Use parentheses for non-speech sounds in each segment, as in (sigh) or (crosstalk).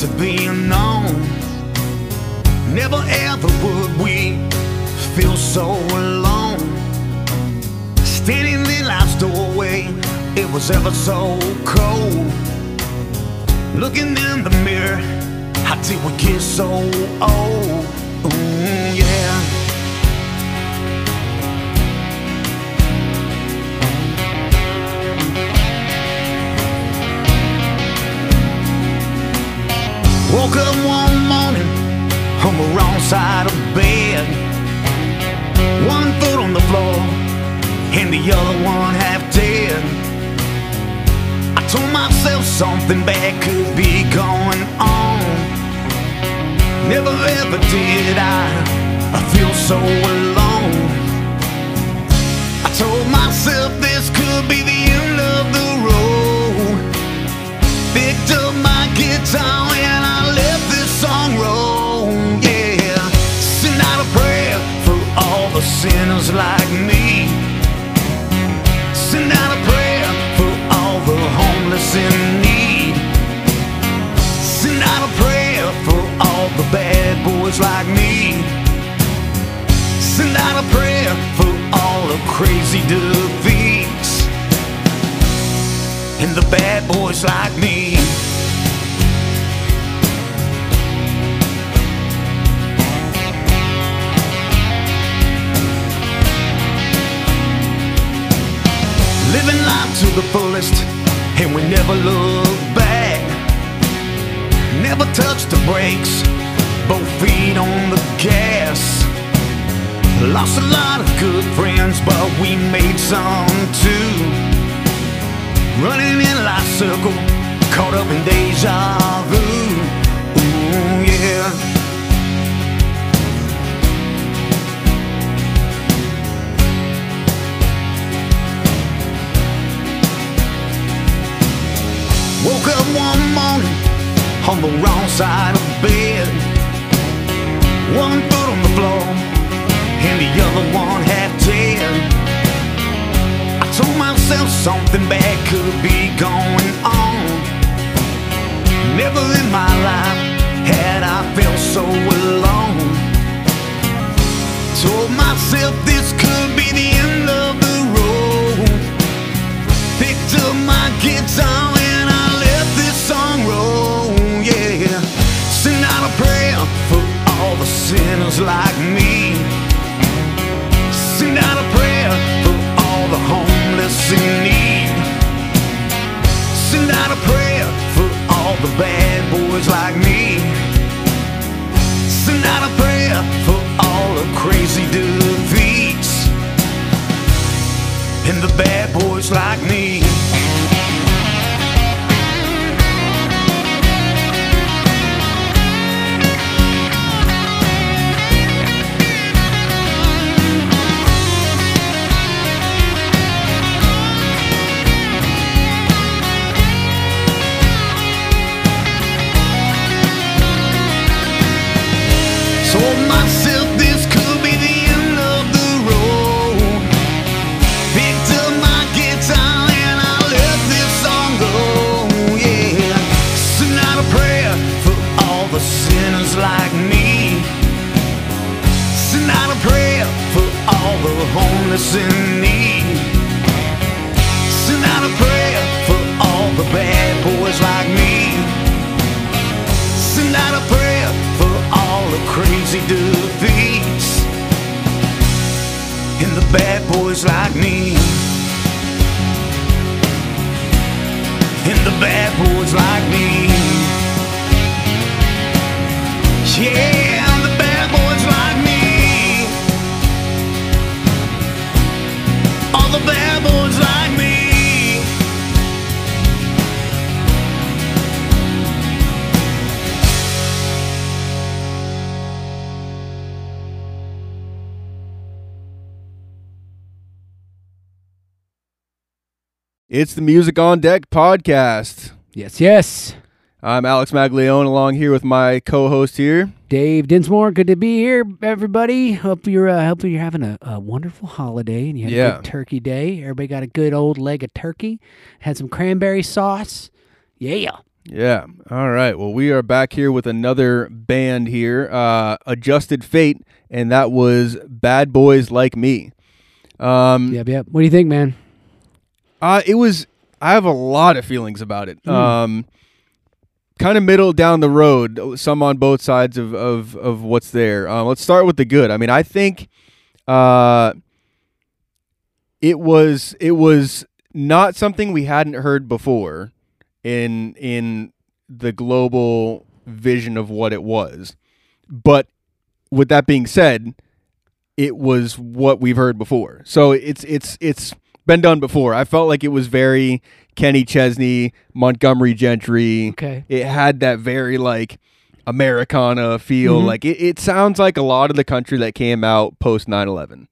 to be unknown Never ever would we feel so alone. Standing in life's doorway, it was ever so cold. Looking in the mirror, how did we get so old? Ooh, yeah. Woke up one morning on the wrong side of bed. One foot on the floor and the other one half dead. I told myself something bad could be going on. Never ever did I, I feel so alone. I told myself this could be the end of. Picked up my guitar and I let this song roll. Yeah, send out a prayer for all the sinners like me. Send out a prayer for all the homeless in need. Send out a prayer for all the bad boys like me. And the bad boys like me. Living life to the fullest, and we never look back. Never touch the brakes, both feet on the gas. Lost a lot of good friends, but we made some too. Running in life's circle, caught up in deja vu. Ooh, yeah. Woke up one morning on the wrong side told myself something bad could be going on. Never in my life had I felt so alone. Told myself this could be the end of the road. Picked up my guitar and I let this song roll. Yeah, send out a prayer for all the sinners like bad boys like me. Send out a prayer for all the crazy defeats and the bad boys like me. Me. It's the Music on Deck podcast. Yes, yes. I'm Alex Maglione along here with my co-host here. Dave Dinsmore, good to be here, everybody. Hope you're uh, hope you're having a, a wonderful holiday and you had a good turkey day. Everybody got a good old leg of turkey. Had some cranberry sauce. Yeah. Yeah. All right. Well, we are back here with another band here, uh, Adjusted Fate, and that was Bad Boys Like Me. Um, Yep, yep. What do you think, man? Uh, it was. I have a lot of feelings about it. Hmm. Um, kind of middle down the road. Some on both sides of of of what's there. Uh, let's start with the good. I mean, I think, uh, it was it was not something we hadn't heard before in in the global vision of what it was. But with that being said, it was what we've heard before. So it's it's it's been done before. I felt like it was very Kenny Chesney, Montgomery Gentry. Okay. It had that very like Americana feel. Mhm. Like it, it sounds like a lot of the country that came out post 9-11.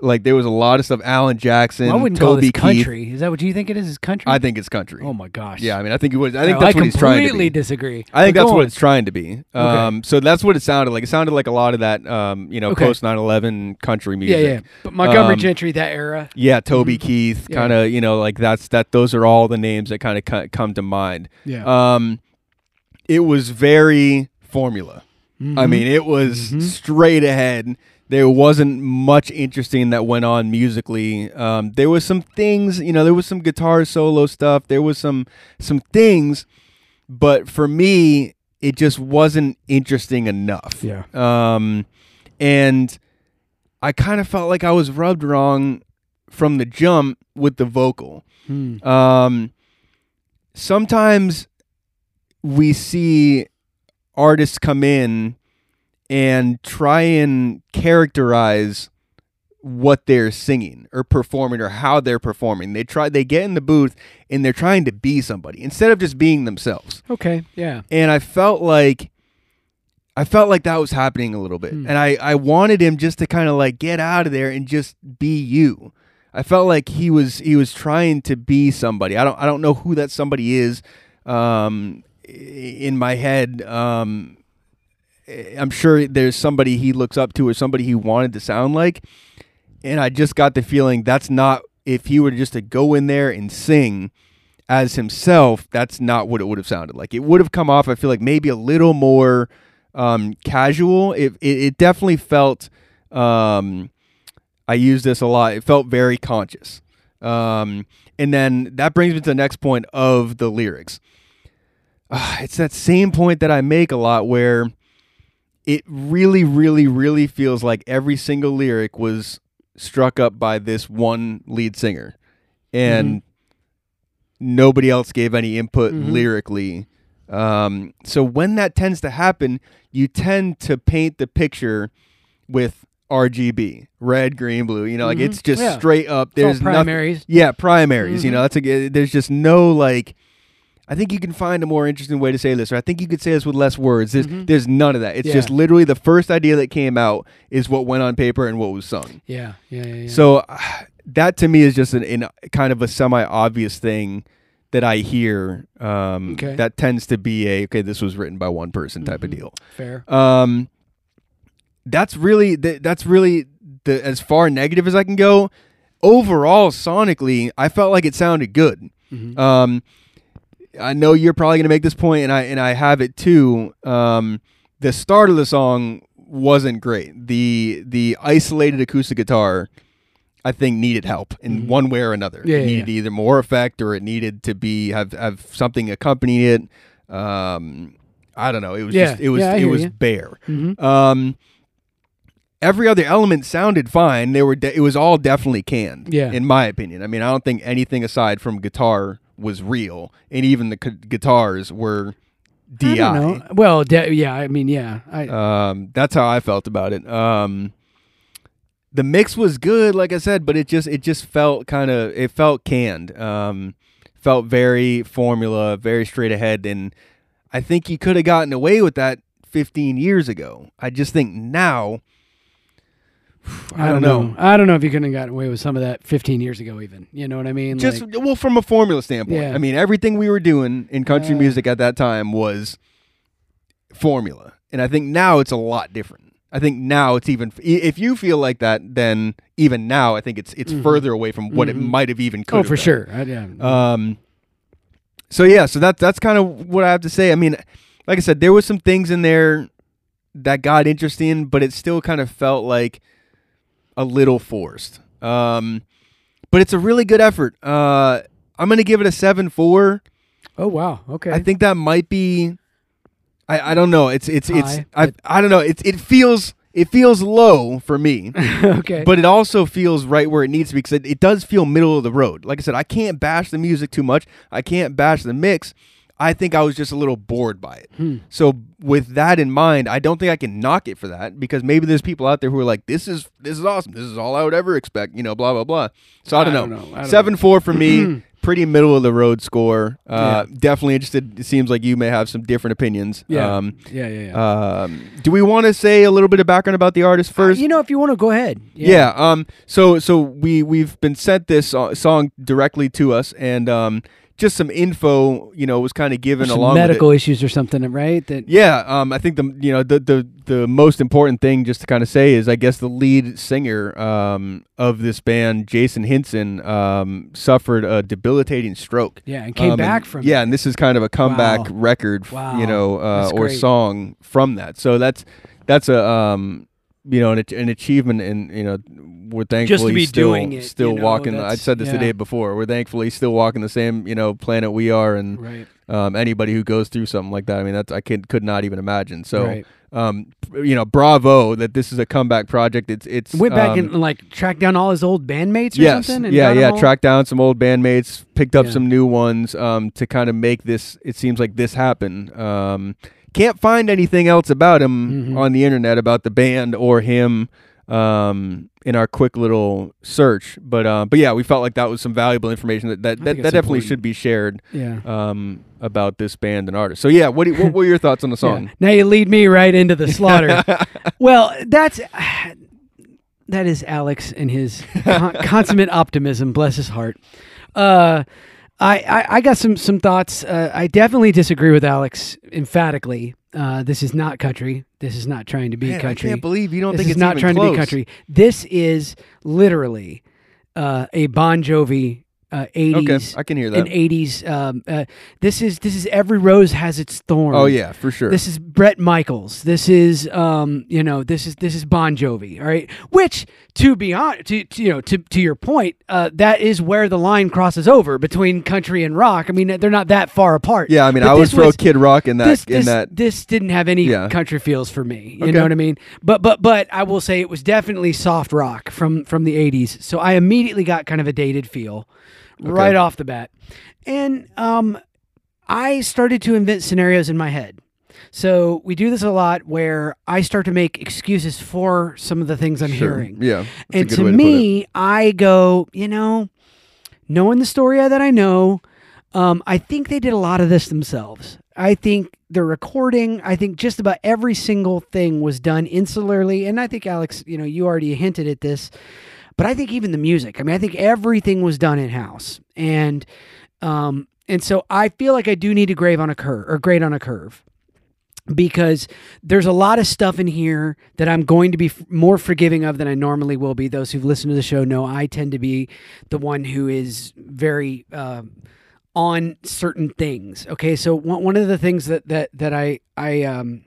Like there was a lot of stuff. Alan Jackson, I wouldn't Toby call this Keith. country. Is that what you think it is? Is country? I think it's country. Oh my gosh. Yeah, I mean, I think it was. I think No, that's what he's trying to I completely disagree. I think But that's what on. it's trying to be. Um, so that's what it sounded like. It sounded like a lot of that, um, you know, Okay. post 9/11 country music. yeah. Yeah. But Montgomery Um, Gentry, that era. Yeah, Toby Mhm. Keith, Yeah. kind of, you know, like that's that. Those are all the names that kind of come to mind. Yeah. Um, it was very formula. I Mhm. mean, it was Mhm. straight ahead. There wasn't much interesting that went on musically. Um, there was some things, you know, there was some guitar solo stuff. There was some some things, but for me, it just wasn't interesting enough. Yeah. Um, and I kind of felt like I was rubbed wrong from the jump with the vocal. Hmm. Um, sometimes we see artists come in and try and characterize what they're singing or performing or how they're performing. They try they get in the booth and they're trying to be somebody instead of just being themselves. Okay. Yeah. And I felt like I felt like that was happening a little bit. Hmm. And I, I wanted him just to kind of like get out of there and just be you. I felt like he was he was trying to be somebody. I don't I don't know who that somebody is um in my head. Um I'm sure there's somebody he looks up to or somebody he wanted to sound like. And I just got the feeling that's not if he were just to go in there and sing as himself, that's not what it would have sounded like. It would have come off, I feel like, maybe a little more um, casual. It, it, it definitely felt, um, I use this a lot, it felt very conscious. Um, and then that brings me to the next point of the lyrics. Ah, it's that same point that I make a lot where it really, really, really feels like every single lyric was struck up by this one lead singer. And nobody else gave any input Mhm. lyrically. Um, so when that tends to happen, you tend to paint the picture with RGB, red, green, blue. You know, like Mhm. it's just Yeah. straight up. There's nothing. Yeah, primaries. You Mhm. know, that's a. There's just no like. I think you can find a more interesting way to say this, or I think you could say this with less words. There's, Mhm. there's none of that. It's Yeah. just literally the first idea that came out is what went on paper and what was sung. Yeah. Yeah. Yeah. yeah. So uh, (sighs) that to me is just an, an kind of a semi-obvious thing that I hear. Um, Okay. That tends to be a okay. This was written by one person type Mhm. of deal. fair. Um, that's really th- that's really the as far negative as I can go. Overall, sonically, I felt like it sounded good. Mhm. Um, I know you're probably gonna make this point, and I and I have it too. Um, the start of the song wasn't great. The the isolated acoustic guitar, I think, needed help in Mhm. one way or another. Yeah, it needed yeah. either more effect or it needed to be have have something accompany it. Um, I don't know. It was Yeah, just it was it was you. bare. Mhm. Um, every other element sounded fine. They were de- it was all definitely canned. Yeah. in my opinion. I mean, I don't think anything aside from guitar was real, and even the gu- guitars were I di. don't know. Well, de- yeah. I mean, yeah. I. Um, that's how I felt about it. Um, the mix was good, like I said, but it just it just felt kind of it felt canned. Um, felt very formula, very straight ahead, and I think you could have gotten away with that 15 years ago. I just think now. I, don't know. I don't know if you couldn't have gotten away with some of that 15 years ago, even. You know what I mean? Just Like, well, from a formula standpoint, Yeah. I mean, everything we were doing in country Uh. music at that time was formula, and I think now it's a lot different. I think now it's even if you feel like that, then even now I think it's it's Mhm. further away from what it Mhm. might have even could. oh, for been. sure. I, yeah. Um, so yeah, so that's that's kind of what I have to say. I mean, like I said, there was some things in there that got interesting, but it still kind of felt like a little forced. Um, but it's a really good effort. Uh, I'm gonna give it a seven four. Oh wow. Okay. I think that might be. I, I don't know. It's it's it's High, I I don't know. It's it feels it feels low for me, (laughs) okay. but it also feels right where it needs to be because it, it does feel middle of the road. Like I said, I can't bash the music too much. I can't bash the mix. I think I was just a little bored by it. Hmm. So with that in mind, I don't think I can knock it for that because maybe there's people out there who are like, "This is this is awesome. This is all I would ever expect." You know, blah blah blah. So I don't I know. don't know. I don't Seven four for me. (clears throat) Pretty middle of the road score. Uh, Yeah. Definitely interested. It seems like you may have some different opinions. yeah. Um, yeah. Yeah. Yeah. um, do we want to say a little bit of background about the artist first? Uh, you know, if you want to go ahead. Yeah. Um. So so we we've been sent this song directly to us, and um, just some info, you know, was kind of given along medical issues or something, right? That Yeah. Um. I think the you know the the the most important thing just to kind of say is I guess the lead singer um of this band, Jason Hinson, um, suffered a debilitating stroke. yeah, and came Um, back and- from yeah, and this is kind of a comeback Wow. record, Wow. you know, uh, or great. song from that. So that's that's a um, you know, an, an achievement, and you know, we're thankfully still it, still you know, walking. I said this the day before. We're thankfully still walking the same you know planet we are, and Right. um, anybody who goes through something like that, I mean, that's I could could not even imagine. So. Right. Um, you know, bravo that this is a comeback project. It's it's Went back um, and like tracked down all his old bandmates or yes, something. And yeah, yeah. all- Tracked down some old bandmates, picked up Yeah. some new ones um, to kind of make this. It seems like this happen. Um, can't find anything else about him Mhm. on the internet about the band or him um, in our quick little search. But uh, but yeah, we felt like that was some valuable information that that, that, that definitely important. should be shared Yeah. um, about this band and artist. So yeah, what you, what were your thoughts on the (laughs) song? Yeah. Now you lead me right into the slaughter. (laughs) well, that's that is Alex and his (laughs) con- consummate optimism. Bless his heart. Uh, I, I I got some some thoughts. Uh, I definitely disagree with Alex emphatically. Uh, this is not country. This is not trying to be Man, I country. can't believe you don't this think it's not trying close. to be country. This is literally uh, a Bon Jovi uh, 80s Okay, I can hear that. an 80s um, uh, this is this is every rose has its thorn Oh yeah, for sure. this is Bret Michaels. This is um, you know, this is this is Bon Jovi. All right, which to be honest, to, to, you know, to to your point, uh, that is where the line crosses over between country and rock. I mean, they're not that far apart. yeah, I mean, But I this throw was- Kid Rock in that this, in this, that. this didn't have any Yeah. country feels for me. You Okay. know what I mean? But but but I will say it was definitely soft rock from from the '80s. So I immediately got kind of a dated feel right off the bat, and um, I started to invent scenarios in my head. So we do this a lot where I start to make excuses for some of the things I'm Sure. hearing. Yeah. And to way put it. me, I go, you know, knowing the story that I know, um, I think they did a lot of this themselves. I think the recording, I think just about every single thing was done insularly. And I think, Alex, you know, you already hinted at this, but I think even the music, I mean, I think everything was done in house. And, um, and so I feel like I do need to grade on a curve or grade on a curve because there's a lot of stuff in here that I'm going to be f- more forgiving of than I normally will be. Those who've listened to the show know I tend to be the one who is very um, on certain things. Okay, so one, one of the things that that that I I um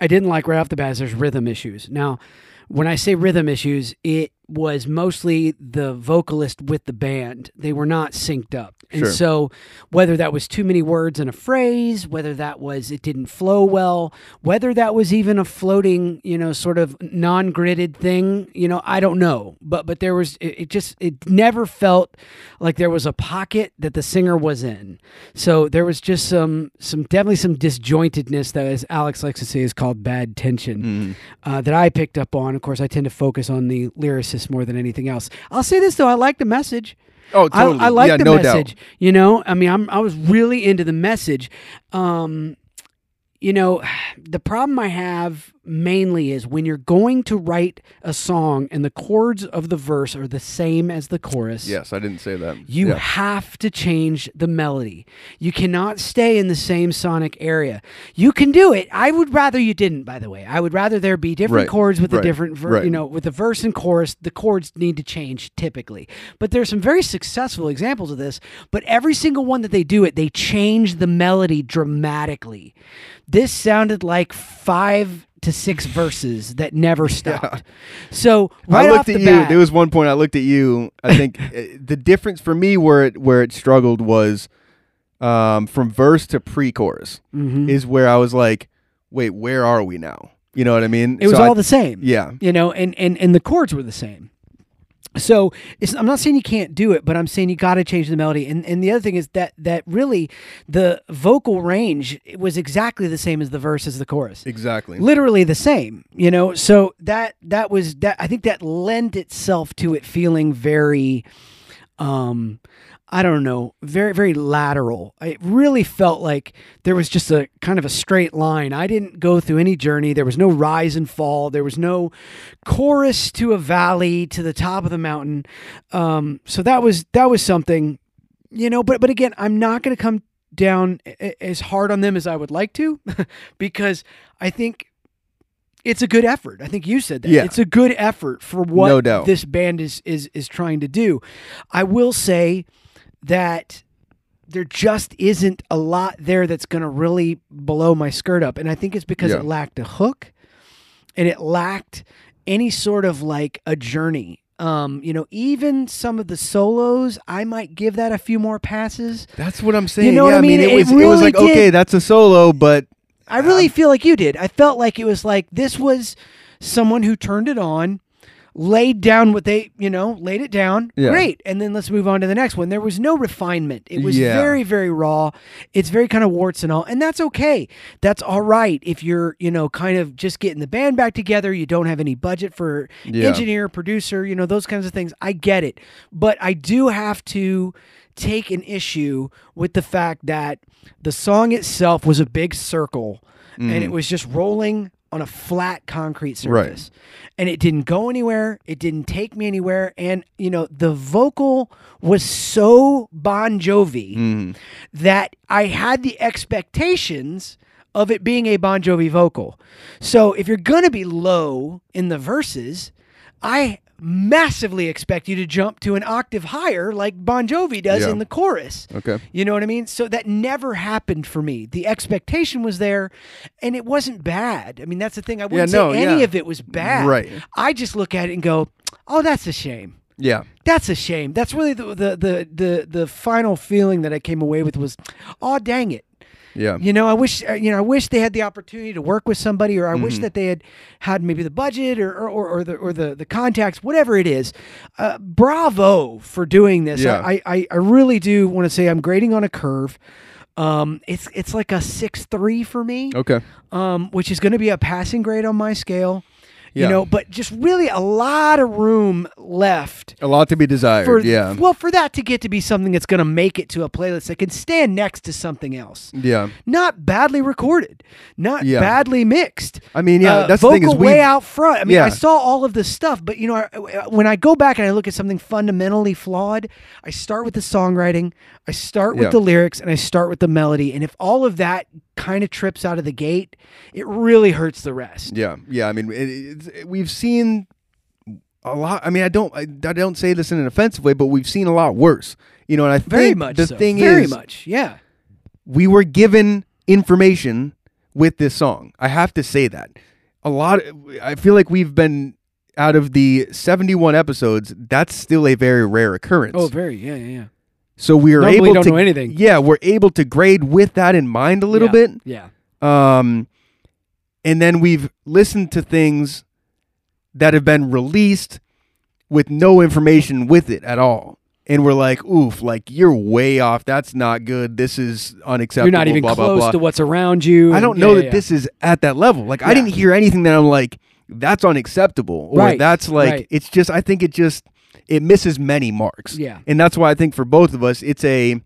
I didn't like right off the bat is there's rhythm issues. Now, when I say rhythm issues, it was mostly the vocalist with the band. They were not synced up. And Sure. so whether that was too many words in a phrase, whether that was it didn't flow well, whether that was even a floating, you know, sort of non-gridded thing, you know, I don't know. But but there was it, it just it never felt like there was a pocket that the singer was in. So there was just some some definitely some disjointedness that as Alex likes to say is called bad tension Mhm. uh, that I picked up on. Of course, I tend to focus on the lyricist more than anything else. I'll say this though, I like the message. Oh, totally. I, I like yeah, the no message. doubt. You know, I mean, I'm I was really into the message. Um, you know, (sighs) the problem I have mainly is when you're going to write a song and the chords of the verse are the same as the chorus. Yes, I didn't say that. You Yeah. have to change the melody. You cannot stay in the same sonic area. You can do it. I would rather you didn't, by the way. I would rather there be different Right, chords with a different, ver- right. you know, with the verse and chorus. The chords need to change typically. But there's some very successful examples of this. But every single one that they do it, they change the melody dramatically. This sounded like five to six verses that never (laughs) stopped. So right I looked the at you. bat, There was one point I looked at you. I think uh, (laughs) the difference for me where it where it struggled was um, from verse to pre-chorus Mhm. is where I was like, wait, where are we now? You know what I mean? it was So I- all the same. yeah. you know, and and and the chords were the same. So it's, I'm not saying you can't do it, but I'm saying you got to change the melody. And and the other thing is that that really the vocal range was exactly the same as the verse as the chorus, Exactly. literally the same. You know, so that that was that. I think that lent itself to it feeling very, um, I don't know, very very lateral. It really felt like there was just a kind of a straight line. I didn't go through any journey. There was no rise and fall. There was no chorus to a valley to the top of the mountain. Um, so that was that was something, you know. But but again, I'm not going to come down as hard on them as I would like to, (laughs) because I think it's a good effort. I think you said that. Yeah. It's a good effort for what No this band is is is trying to do. I will say that there just isn't a lot there that's going to really blow my skirt up and I think it's because Yeah. it lacked a hook and it lacked any sort of like a journey. Um, you know, even some of the solos, I might give that a few more passes. That's what I'm saying. You know what yeah, I mean? it It was it was like did- okay, that's a solo, but I really feel like you did. I felt like it was like this was someone who turned it on, laid down what they, you know, laid it down. Yeah. Great. And then let's move on to the next one. There was no refinement. It was Yeah. very, very raw. It's very kind of warts and all. And that's okay. That's all right. If you're, you know, kind of just getting the band back together, you don't have any budget for Yeah. engineer, producer, you know, those kinds of things. I get it. But I do have to take an issue with the fact that the song itself was a big circle and mm. it was just rolling on a flat concrete Right. surface. And it didn't go anywhere. It didn't take me anywhere. And, you know, the vocal was so Bon Jovi mm, that I had the expectations of it being a Bon Jovi vocal. So if you're going to be low in the verses, I massively expect you to jump to an octave higher like Bon Jovi does Yeah. in the chorus. okay. You know what I mean? So that never happened for me. The expectation was there and it wasn't bad. I mean, that's the thing. I wouldn't no, say any yeah. of it was bad. Right. I just look at it and go, oh, that's a shame. Yeah. That's a shame. That's really the the the the, the final feeling that I came away with was, oh dang it. Yeah. You know, I wish uh, you know I wish they had the opportunity to work with somebody, or I Mm-hmm. wish that they had had maybe the budget or or, or, or the or the the contacts, whatever it is. Uh, bravo for doing this. Yeah. I, I I really do want to say I'm grading on a curve. Um, it's it's like a six three for me Okay. um, which is going to be a passing grade on my scale. You know, but just really a lot of room left A lot to be desired. for yeah. well for that to get to be something that's going to make it to a playlist that can stand next to something else. Yeah. Not badly recorded, not Yeah. badly mixed. I mean, yeah, Uh, that's the thing is way out front. I mean, I saw all of this stuff, but you know, I- when I go back and I look at something fundamentally flawed, I start with the songwriting, I start with Yeah. the lyrics, and I start with the melody. And if all of that kind of trips out of the gate, it really hurts the rest. Yeah, yeah. I mean, it, it's, we've seen a lot. I mean, I don't, I, I don't say this in an offensive way, but we've seen a lot worse. You know, and I Very think much. the so. thing very is, much. Yeah. we were given information with this song. I have to say that a lot. I feel like we've been out of the seventy-one episodes. That's still a very rare occurrence. Oh, very. Yeah, yeah, yeah. So we are Normally able to know anything. Yeah, we're able to grade with that in mind a little Yeah. bit. Yeah. Um, and then we've listened to things that have been released with no information with it at all. And we're like, oof, like you're way off. That's not good. This is unacceptable. You're not even blah, blah, close blah. to what's around you. I don't know yeah, that yeah. this is at that level. Like I didn't hear anything that I'm like, that's unacceptable. Or Right, that's like right. it's just I think it just it misses many marks. Yeah. And that's why I think for both of us, it's a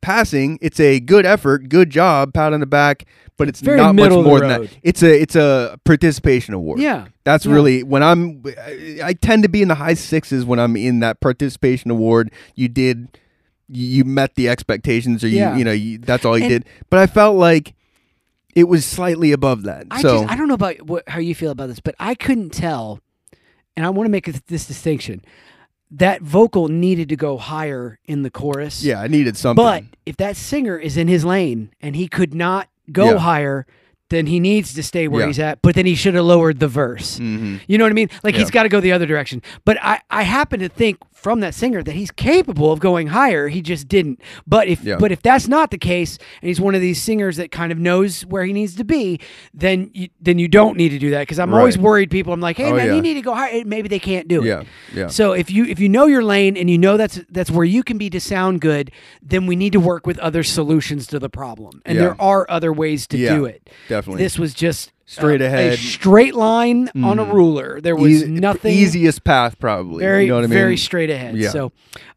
passing. It's a good effort, good job, pat on the back, but it's Very not much more than that. It's a it's a participation award. Yeah. That's Yeah. really when I'm. I- tend to be in the high sixes when I'm in that participation award. You did, you you met the expectations, or you Yeah. you know you, that's all you And- did. But I felt like it was slightly above that. I so just I don't know about what, how you feel about this, but I couldn't tell, and I want to make this, distinction. That vocal needed to go higher in the chorus. yeah, I needed something. But if that singer is in his lane and he could not go Yeah. higher, then he needs to stay where Yeah. he's at. But then he should have lowered the verse. Mhm. You know what I mean? Like he's got to go the other direction. But I, I happen to think from that singer that he's capable of going higher. He just didn't. But if Yeah. but if that's not the case, and he's one of these singers that kind of knows where he needs to be, then you, then you don't need to do that. Because I'm always worried. People, I'm like, hey Oh, man, yeah. you need to go higher. Maybe they can't do it. yeah, yeah. So if you if you know your lane and you know that's that's where you can be to sound good, then we need to work with other solutions to the problem. And Yeah. there are other ways to Yeah, do it. definitely. This was just Straight uh, ahead. a straight line on a Mhm. ruler. There was Easy- nothing easiest path probably. very you know what I mean? very straight ahead. Yeah. So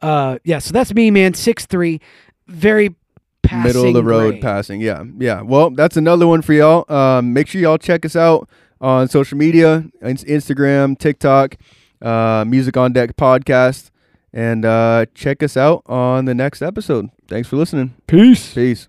uh yeah, so that's me, man. Six three, very passing middle of the road grade. passing. Yeah, yeah. Well, that's another one for y'all. Um, make sure y'all check us out on social media, Instagram, TikTok, uh, Music on Deck podcast, and uh, check us out on the next episode. Thanks for listening. Peace. Peace.